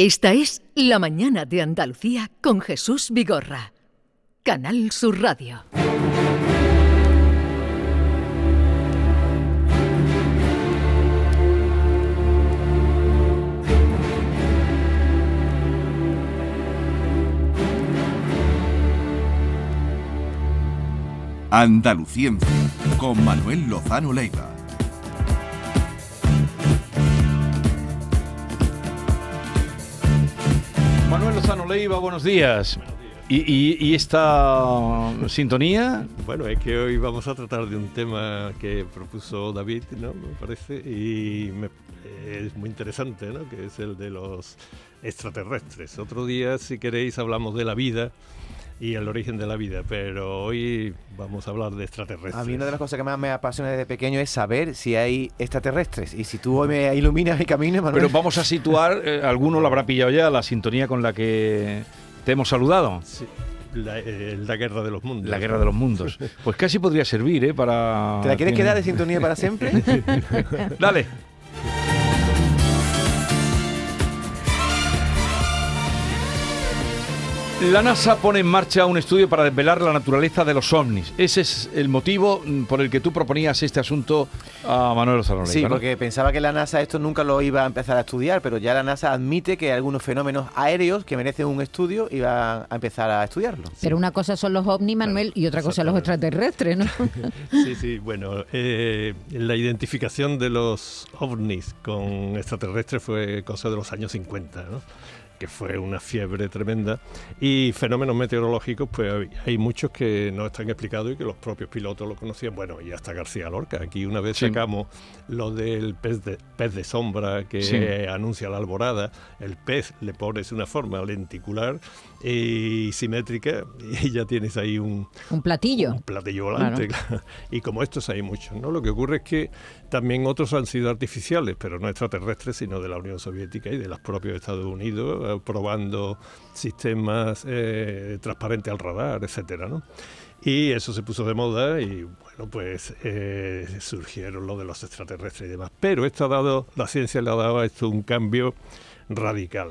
Esta es La Mañana de Andalucía con Jesús Vigorra. Canal Sur Radio. Andalucía con Manuel Lozano Leiva. Manuel Lozano Leiva, buenos días. ¿Y, esta sintonía? Bueno, es que hoy vamos a tratar de un tema que propuso David, ¿no? Me parece, y es muy interesante, ¿no? Que es el de los extraterrestres. Otro día, si queréis, hablamos de la vida y el origen de la vida, pero hoy vamos a hablar de extraterrestres. A mí una de las cosas que más me apasiona desde pequeño es saber si hay extraterrestres. Y si tú hoy me iluminas mi camino, Manuel. Pero vamos a situar, eh, alguno lo habrá pillado ya, la sintonía con la que te hemos saludado. Sí. La, eh, la, guerra de los mundos. La guerra de los mundos. Pues casi podría servir, ¿eh? Para... ¿Te la quieres quedar de sintonía para siempre? Dale. La NASA pone en marcha un estudio para desvelar la naturaleza de los ovnis. Ese es el motivo mm, por el que tú proponías este asunto a Manuel Ozarón. Sí, porque pensaba que la NASA esto nunca lo iba a empezar a estudiar, pero ya la NASA admite que hay algunos fenómenos aéreos que merecen un estudio y va a empezar a estudiarlo. Pero una cosa son los ovnis, Manuel, y otra cosa los extraterrestres, ¿no? sí, sí, bueno, eh, la identificación de los ovnis con extraterrestres fue cosa de los años 50, ¿no? Que fue una fiebre tremenda. Y fenómenos meteorológicos, pues hay muchos que no están explicados y que los propios pilotos lo conocían. Bueno, y hasta García Lorca. Aquí una vez sacamos lo del pez de, pez de sombra que anuncia la alborada. El pez le pones una forma lenticular y simétrica y ya tienes ahí un, un platillo. Un platillo volante. Y como estos hay muchos, ¿no? Lo que ocurre es que también otros han sido artificiales, pero no extraterrestres, sino de la Unión Soviética y de los propios Estados Unidos, eh, probando sistemas eh, transparentes al radar, etcétera, ¿no? Y eso se puso de moda y bueno, pues eh, surgieron lo de los extraterrestres y demás. Pero esto ha dado, la ciencia le ha dado a esto un cambio radical.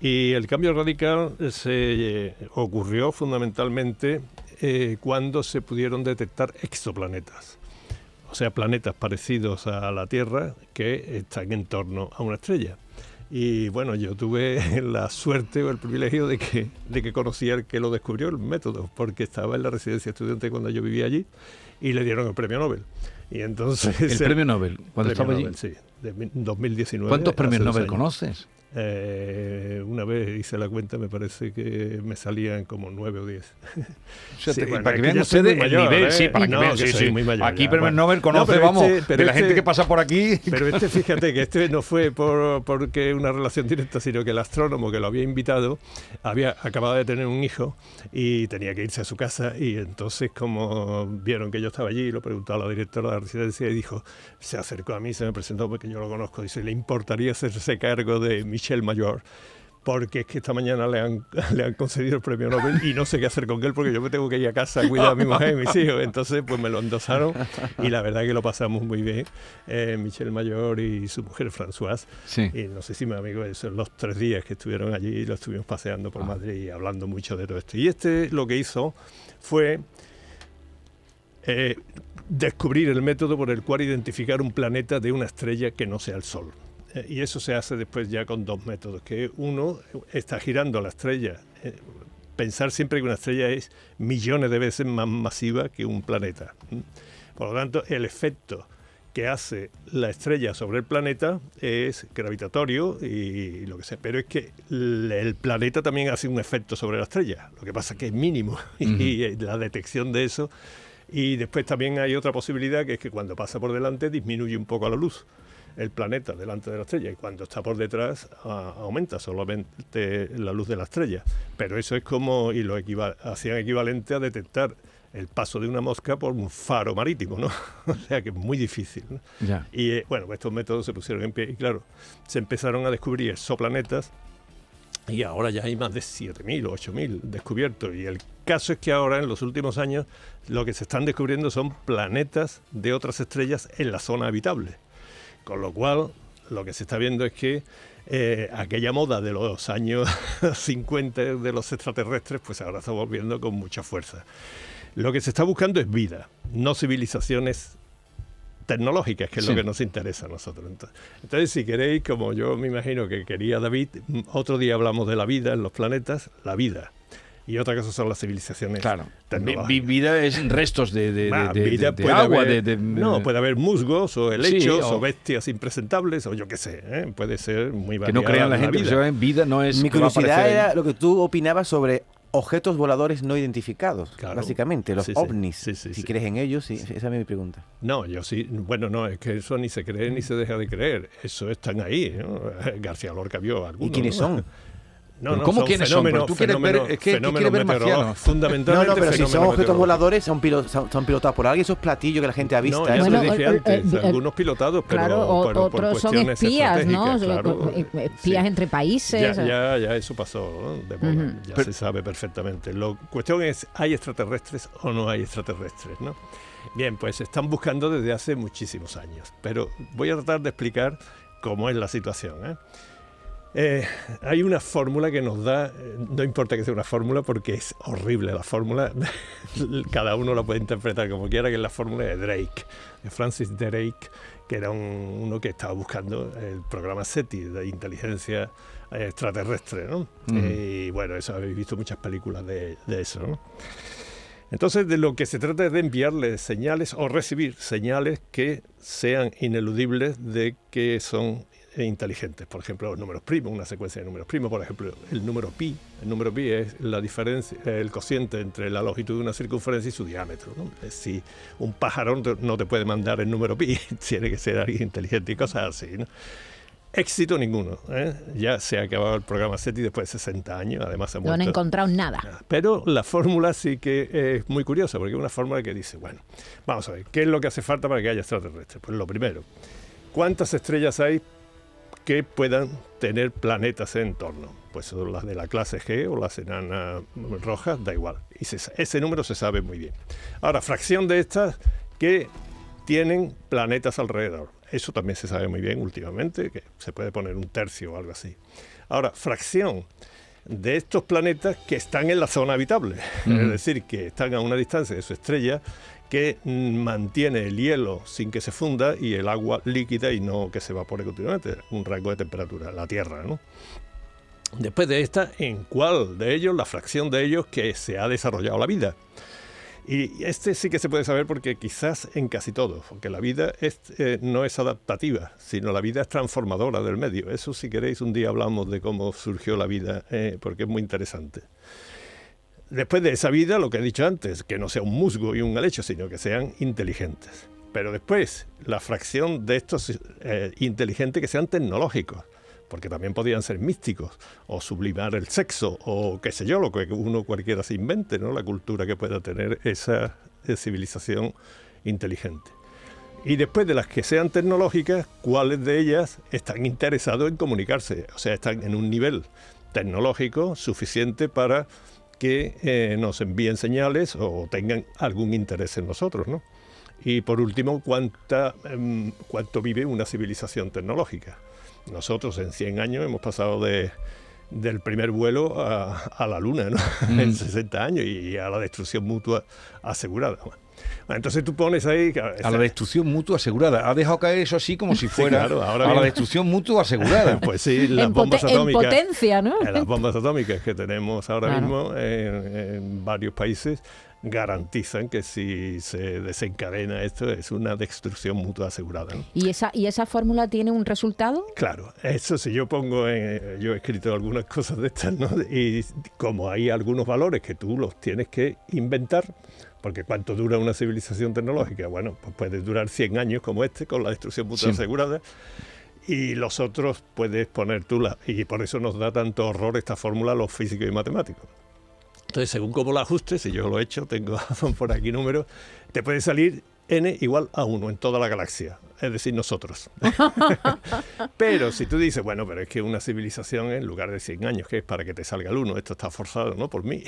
Y el cambio radical se ocurrió fundamentalmente cuando se pudieron detectar exoplanetas o sea, planetas parecidos a la Tierra que están en torno a una estrella. Y bueno, yo tuve la suerte o el privilegio de que, de que conocía el que lo descubrió, el método, porque estaba en la residencia estudiante cuando yo vivía allí y le dieron el premio Nobel. Y entonces... ¿El, premio Nobel? ¿Cuándo estaba allí? sí, de 2019. ¿Cuántos premios Nobel conoces? Eh, una vez hice la cuenta, me parece que me salían como nueve o diez. para que vean ustedes el nivel, sí, para que vean, sí, sí. Muy mayor, Aquí Premio Nobel conoce, vamos, este, de la gente este que pasa por aquí. Pero este, fíjate que este no fue por porque una relación directa, sino que el astrónomo que lo había invitado había acabado de tener un hijo y tenía que irse a su casa y entonces como vieron que yo estaba allí, lo preguntó a la directora de la residencia y dijo, se acercó a mí, se me presentó porque yo lo conozco, dice, ¿le importaría hacerse cargo de mi Michel Mayor, porque es que esta mañana le han, le han concedido el premio Nobel y no sé qué hacer con él porque yo me tengo que ir a casa a cuidar a mi mujer y mis hijos. Entonces, pues me lo endosaron y la verdad que lo pasamos muy bien. Eh, Michel Mayor y su mujer Françoise. Y no sé si mi amigo, esos los tres días que estuvieron allí, lo estuvimos paseando por ah. Madrid y hablando mucho de todo esto. Y este lo que hizo fue eh, descubrir el método por el cual identificar un planeta de una estrella que no sea el Sol. Eh, y eso se hace después ya con dos métodos, que uno está girando la estrella. Eh, pensar siempre que una estrella es millones de veces más masiva que un planeta. Por lo tanto, el efecto que hace la estrella sobre el planeta es gravitatorio y lo que sea, pero es que el planeta también hace un efecto sobre la estrella, lo que pasa es que es mínimo y la detección de eso y después también hay otra posibilidad que es que cuando pasa por delante disminuye un poco la luz el planeta delante de la estrella y cuando está por detrás aumenta solamente la luz de la estrella. Pero eso es como, y lo hacían equivalente a detectar el paso de una mosca por un faro marítimo, ¿no? o sea que es muy difícil. Y eh, bueno, estos métodos se pusieron en pie y claro, se empezaron a descubrir exoplanetas y ahora ya hay más de 7.000 o 8.000 descubiertos. Y el caso es que ahora, en los últimos años, lo que se están descubriendo son planetas de otras estrellas en la zona habitable. Con lo cual, lo que se está viendo es que eh, aquella moda de los años 50 de los extraterrestres, pues ahora está volviendo con mucha fuerza. Lo que se está buscando es vida, no civilizaciones tecnológicas, que es Sí. lo que nos interesa a nosotros. Entonces, entonces, si queréis, como yo me imagino que quería David, mm, otro día hablamos de la vida en los planetas, la vida. Y otra cosa son las civilizaciones Claro. Vida es restos de, de- Va, de- de- vida de agua, haber- de, de- no, puede haber musgos o helechos Sí, o- o, bestias impresentables o yo qué sé, ¿eh? puede ser muy que variada no crean la la gente que vida. se llama vida no es Mi que curiosidad era lo que tú opinabas sobre objetos voladores no identificados, Claro. básicamente, los Sí, ovnis. Sí, sí, si sí. crees en ellos, sí, esa es mi pregunta. No, yo sí, bueno, no, es que eso ni se cree ni se deja de creer, eso están ahí, ¿no? García Lorca vio algunos. ¿Y quiénes ¿no? son? No, ¿Pero no, cómo son quiénes son? fenómenos, tú quieres ver- es que- fenómenos quieres ver marcianos. No, Fundamentalmente no, pero si son objetos meteorológicos. voladores, son, pilo- son, son pilotados por alguien, esos platillos que la gente ha visto. No, ya ¿eh? Bueno, lo dije el- antes, el- algunos pilotados, pero, Claro, o- pero por otros son espías, ¿no? claro. Eh, eh, Espías Sí. entre países. Ya, ya, ya eso pasó, ¿no? De moda, Ujú. ya Pero- se sabe perfectamente. La cuestión es, ¿hay extraterrestres o no hay extraterrestres? ¿no? Bien, pues se están buscando desde hace muchísimos años, pero voy a tratar de explicar cómo es la situación. ¿eh? Eh, hay una fórmula que nos da, eh, no importa que sea una fórmula porque es horrible la fórmula, cada uno la puede interpretar como quiera, que es la fórmula de Drake, de Francis Drake, que era un- uno que estaba buscando el programa SETI de inteligencia eh, extraterrestre, ¿no? Mm. Eh, y bueno, eso habéis visto muchas películas de, de eso, ¿no? Entonces, de lo que se trata es de enviarle señales o recibir señales que sean ineludibles de que son inteligentes. Por ejemplo, los números primos, una secuencia de números primos, por ejemplo, el número pi. El número pi es la diferencia, el cociente entre la longitud de una circunferencia y su diámetro. Si un pájaro no te- puede mandar el número pi, tiene que ser alguien inteligente y cosas así. ¿no? Éxito ninguno. ¿eh? Ya se ha acabado el programa SETI después de 60 años, además se ha No han encontrado. Nada. Pero la fórmula sí que es muy curiosa, porque es una fórmula que dice, bueno, vamos a ver, ¿qué es lo que hace falta para que haya extraterrestres? Pues lo primero, ¿cuántas estrellas hay que puedan tener planetas en torno? Pues son las de la clase G o las enanas rojas, da igual. Y se- ese número se sabe muy bien. Ahora, fracción de estas que tienen planetas alrededor. Eso también se sabe muy bien últimamente, que se puede poner un tercio o algo así. Ahora, fracción de estos planetas que están en la zona habitable, es decir, que están a una distancia de su estrella que mantiene el hielo sin que se funda y el agua líquida y no que se evapore continuamente, un rango de temperatura, la Tierra, ¿no? Después de esta, ¿en cuál de ellos, la fracción de ellos que se ha desarrollado la vida? Y este sí que se puede saber porque quizás en casi todos, porque la vida es, eh, no es adaptativa, sino la vida es transformadora del medio. Eso si queréis un día hablamos de cómo surgió la vida, eh, porque es muy interesante. Después de esa vida, lo que he dicho antes, que no sea un musgo y un helecho, sino que sean inteligentes. Pero después, la fracción de estos eh, inteligentes que sean tecnológicos, porque también podían ser místicos, o sublimar el sexo, o qué sé yo, lo que uno cualquiera se invente, ¿no? La cultura que pueda tener esa eh, civilización inteligente. Y después de las que sean tecnológicas, ¿cuáles de ellas están interesados en comunicarse? O sea, están en un nivel tecnológico suficiente para que eh, nos envíen señales o tengan algún interés en nosotros, ¿no? Y por último, ¿cuánta, em, ¿cuánto vive una civilización tecnológica? Nosotros en 100 años hemos pasado de, del primer vuelo a, a la Luna, ¿no? en 60 años y a la destrucción mutua asegurada. Entonces tú pones ahí... A la destrucción mutua asegurada. Ha dejado caer eso así como si fuera claro, ahora a la destrucción mutua asegurada. Pues sí, las En, bombas poten- en atómicas. potencia, ¿no? Eh, Las bombas atómicas que tenemos ahora Claro. mismo en, en varios países garantizan que si se desencadena esto es una destrucción mutua asegurada. ¿no? ¿Y esa, ¿Y esa fórmula tiene un resultado? Claro, eso si yo pongo, en- yo he escrito algunas cosas de estas, ¿no? Y como hay algunos valores que tú los tienes que inventar, porque ¿cuánto dura una civilización tecnológica? Bueno, pues puede durar 100 años como este, con la destrucción mutua Sí. asegurada, y los otros puedes poner tú, la, y por eso nos da tanto horror esta fórmula a los físicos y matemáticos. Entonces, según cómo la ajustes, si yo lo he hecho, tengo por aquí números, te puede salir n igual a 1 en toda la galaxia, es decir, nosotros. pero si tú dices, bueno, pero es que una civilización en lugar de 100 años, que es para que te salga el 1, esto está forzado, ¿no? Por mí.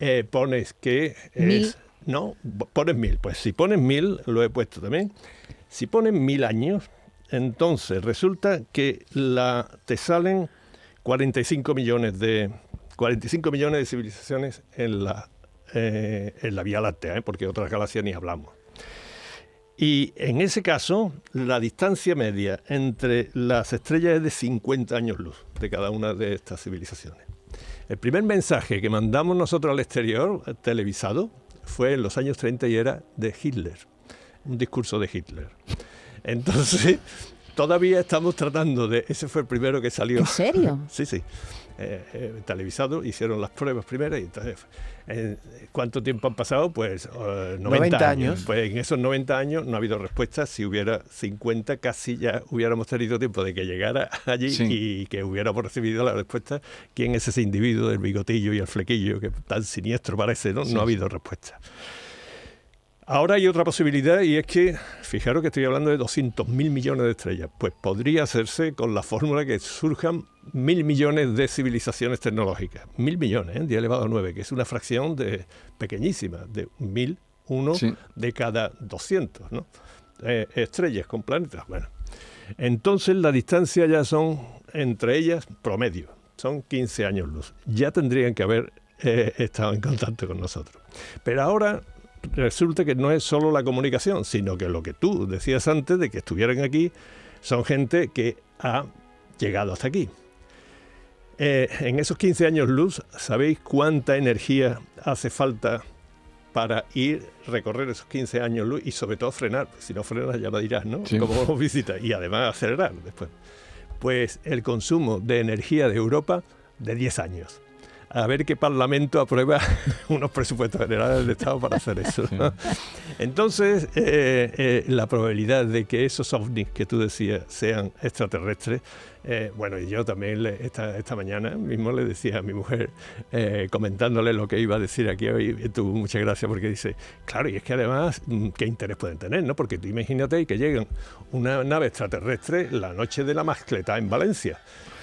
Eh, pones que Mil. es... No, pones 1000. Pues si pones 1000, lo he puesto también. Si pones 1000 años, Entonces, resulta que la, te salen 45 millones de 45 millones de civilizaciones en la, eh, en la Vía Láctea, ¿eh? porque otras galaxias ni hablamos. Y en ese caso, la distancia media entre las estrellas es de 50 años luz de cada una de estas civilizaciones. El primer mensaje que mandamos nosotros al exterior, televisado, fue en los años 30 y era de Hitler, un discurso de Hitler. Entonces, todavía estamos tratando de... Ese fue el primero que salió. ¿En serio? sí, sí. Eh, eh, televisado, hicieron las pruebas primeras y entonces, eh, ¿cuánto tiempo han pasado? Pues eh, 90, 90 años. años. Pues en esos 90 años no ha habido respuesta. Si hubiera 50, casi ya hubiéramos tenido tiempo de que llegara allí Sí. y que hubiéramos recibido la respuesta. ¿Quién es ese individuo del bigotillo y el flequillo que tan siniestro parece? No, no ha habido respuesta. Ahora hay otra posibilidad y es que, fijaros que estoy hablando de 200 mil millones de estrellas, pues podría hacerse con la fórmula que surjan mil millones de civilizaciones tecnológicas. Mil millones, ¿eh? 10 elevado a 9, que es una fracción de pequeñísima, de mil, uno Sí. de cada 200, ¿no? Eh, estrellas con planetas. Bueno, entonces la distancia ya son, entre ellas, promedio, son 15 años luz. Ya tendrían que haber eh, estado en contacto con nosotros. Pero ahora resulta que no es solo la comunicación, sino que lo que tú decías antes de que estuvieran aquí son gente que ha llegado hasta aquí. Eh, en esos 15 años luz, ¿sabéis cuánta energía hace falta para ir, recorrer esos 15 años luz y sobre todo frenar? Si no frenas ya lo dirás, ¿no? Sí. Como visita y además acelerar después. Pues el consumo de energía de Europa de 10 años. A ver qué Parlamento aprueba unos presupuestos generales de Estado para hacer eso. ¿no? Entonces, eh, eh, la probabilidad de que esos ovnis que tú decías sean extraterrestres, eh, bueno, y yo también le- esta, esta mañana mismo le decía a mi mujer, eh, comentándole lo que iba a decir aquí hoy, tuvo mucha gracia porque dice, claro, y es que además, mm, ¿qué interés pueden tener? no Porque tú imagínate que llegan una nave extraterrestre la noche de la mascleta en Valencia.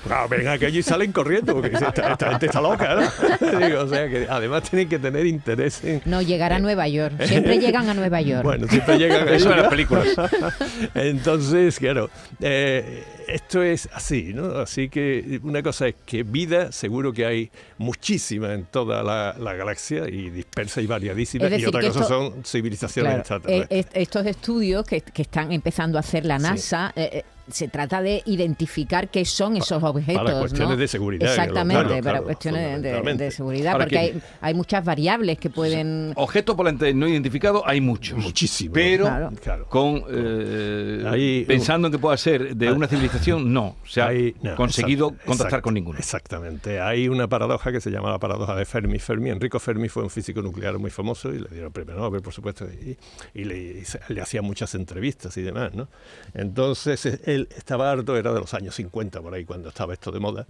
Claro, ven aquello y salen corriendo, porque esta, esta gente está loca, ¿no? Digo, o sea, que además tienen que tener interés en, No, llegar a Nueva York. Siempre llegan a Nueva York. bueno, siempre llegan Eso en las películas. Entonces, claro, eh, esto es así, ¿no? Así que una cosa es que vida, seguro que hay muchísima en toda la, la galaxia y dispersa y variadísima. Y otra cosa esto- son civilizaciones Claro, extraterrestres. eh, est- estos estudios que, que están empezando a hacer la. NASA, eh, eh, se trata de identificar qué son esos objetos. para cuestiones ¿no? de seguridad, Exactamente, claro, para claro, cuestiones de- seguridad, porque que- hay, hay muchas variables que pueden... Objetos volantes no identificados hay muchos. Muchísimo. Pero Claro. Con eh, Ahí- pensando en que pueda ser de una civilización, no. Se ha Hay- no, conseguido exacto, contactar con ninguno. Exactamente. Hay una paradoja que se llama la paradoja de Fermi. Fermi, Enrico Fermi fue un físico nuclear muy famoso y le dieron el premio Nobel, por supuesto, y, y le, y se- le hacía muchas entrevistas y demás, ¿no? Entonces, eh, él estaba harto, era de los años 50 por ahí, cuando estaba esto de moda,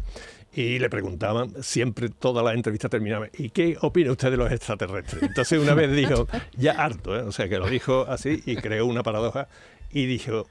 y le preguntaban, siempre toda la entrevista terminaba, ¿y qué opina usted de los extraterrestres? Entonces, una vez dijo, ya harto, ¿eh? o sea, que lo dijo así y creó una paradoja y dijo,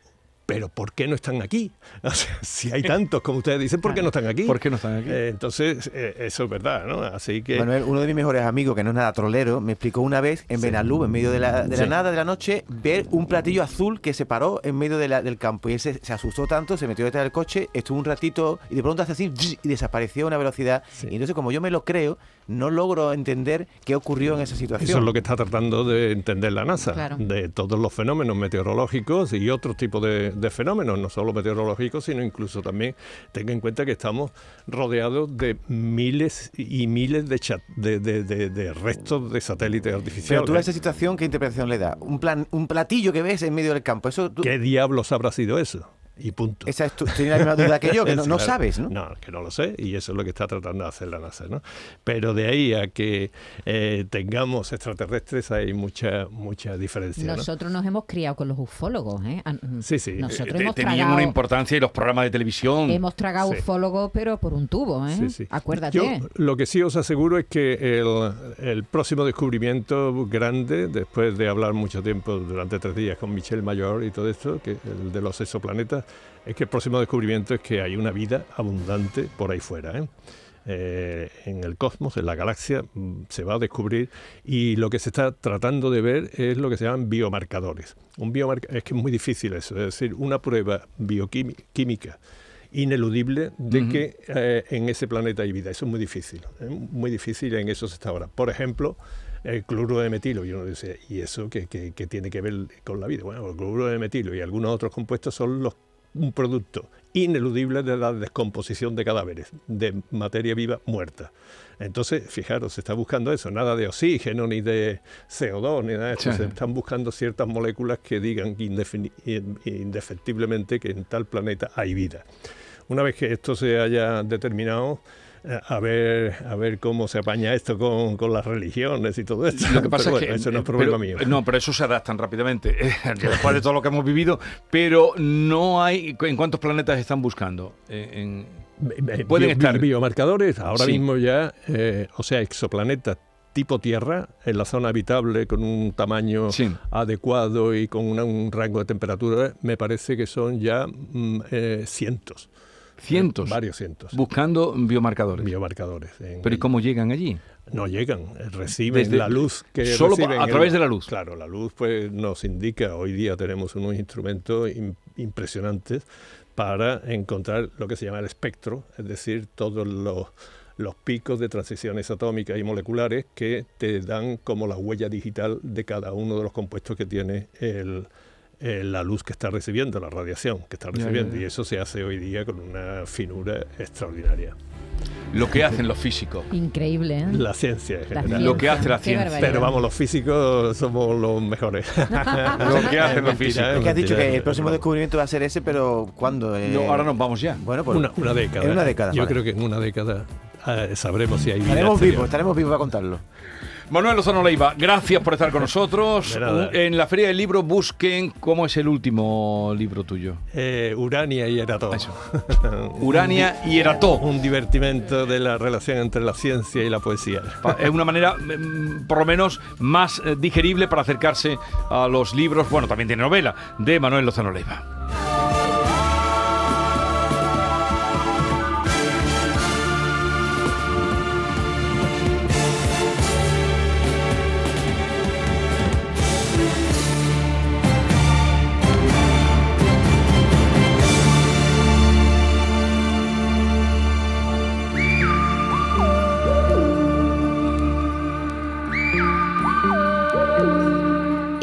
pero ¿por qué no están aquí? O sea, si hay tantos como ustedes dicen, ¿por qué no están aquí? ¿Por qué no están aquí? Eh, entonces, eh, eso es verdad, ¿no? Así que... Manuel, uno de mis mejores amigos, que no es nada trolero, me explicó una vez en Benalú, en medio de la, de la Sí. nada de la noche, ver un platillo azul que se paró en medio de la- del campo. Y él se, se asustó tanto, se metió detrás del coche, estuvo un ratito y de pronto hace así y desapareció a una velocidad. Sí. Y entonces, como yo me lo creo, no logro entender qué ocurrió en esa situación. Eso es lo que está tratando de entender la NASA, Claro. de todos los fenómenos meteorológicos y otros tipos de, de fenómenos, no solo meteorológicos, sino incluso también tenga en cuenta que estamos rodeados de miles y miles de, chat- de, de- de- de restos de satélites Pero artificiales. tú a esa situación, ¿qué interpretación le da? Un, plan, un platillo que ves en medio del campo. Eso tú- ¿Qué diablos habrá sido eso? Y punto. esa es tu, tienes la misma duda que yo, que no, sabes, ¿no? No, que no lo sé y eso es lo que está tratando de hacer la NASA, ¿no? Pero de ahí a que eh, tengamos extraterrestres hay mucha mucha diferencia, ¿no? Nosotros nos hemos criado con los ufólogos, ¿eh? Ah, Sí, sí. Nosotros Te- hemos tenían tragado, una importancia y los programas de televisión. hemos tragado Sí. ufólogos, pero por un tubo, ¿eh? Sí, sí. Acuérdate. Yo lo que sí os aseguro es que el, el próximo descubrimiento grande, después de hablar mucho tiempo durante tres días con Michel Mayor y todo esto, que el de los exoplanetas, es que el próximo descubrimiento es que hay una vida abundante por ahí fuera. ¿eh? eh, en el cosmos, en la galaxia, mm, se va a descubrir y lo que se está tratando de ver es lo que se llaman biomarcadores. Un biomarca es que es muy difícil eso, es decir, una prueba bioquímica ineludible de que eh, en ese planeta hay vida. Eso es muy difícil, es muy difícil en eso se está ahora. Por ejemplo, el cloruro de metilo, y uno dice, ¿y eso qué, qué- qué tiene que ver con la vida? Bueno, el cloruro de metilo y algunos otros compuestos son los un producto ineludible de la descomposición de cadáveres, de materia viva muerta. Entonces, fijaros, se está buscando eso, nada de oxígeno, ni de CO2, ni nada de eso. Se están buscando ciertas moléculas que digan indefectiblemente que en tal planeta hay vida. Una vez que esto se haya determinado, a ver, a ver cómo se apaña esto con, con las religiones y todo esto. Lo que pasa Pero es bueno, que eso no es pero- problema mío. No, pero eso se adaptan rápidamente eh, después de todo lo que hemos vivido. Pero no hay. ¿En cuántos planetas están buscando? Eh, en- Eh, pueden bio- estar- biomarcadores, ahora Sí. mismo ya, eh, o sea, exoplanetas tipo Tierra, en la zona habitable, con un tamaño Sí. adecuado y con una- un rango de temperatura, me parece que son ya mm, eh, cientos. Cientos. Varios cientos. Buscando biomarcadores. biomarcadores. pero ¿y cómo llegan allí? No llegan, eh, reciben Desde- la luz que solo reciben a el- través de la luz. Claro, la luz pues nos indica, hoy día tenemos unos instrumentos im- impresionantes para encontrar lo que se llama el espectro, es decir, todos los, los picos de transiciones atómicas y moleculares que te dan como la huella digital de cada uno de los compuestos que tiene el, eh, la luz que está recibiendo, la radiación que está Ya, ya, recibiendo. ya. Y eso se hace hoy día con una finura extraordinaria. Lo que hacen los físicos. Increíble, ¿eh? La ciencia en general. Lo que hace la ciencia. Pero vamos, los físicos somos los mejores. Lo que hacen los físicos. Es que has dicho que el próximo descubrimiento va a ser ese, pero ¿cuándo? Eh, No, ahora nos vamos ya. Bueno, pues Una, una década. En una década, Yo vale. creo que en una década eh, sabremos si hay vida. estaremos vivos, estaremos vivos para contarlo. Manuel Lozano Leiva, gracias por estar con nosotros. En la Feria del Libro busquen cómo es el último libro tuyo. Eh, Urania y Erató. Eso. Urania y Erató. Un divertimento de la relación entre la ciencia y la poesía. Es una manera, mm, por lo menos, más eh, digerible para acercarse a los libros, bueno, también tiene novela, de Manuel Lozano Leiva.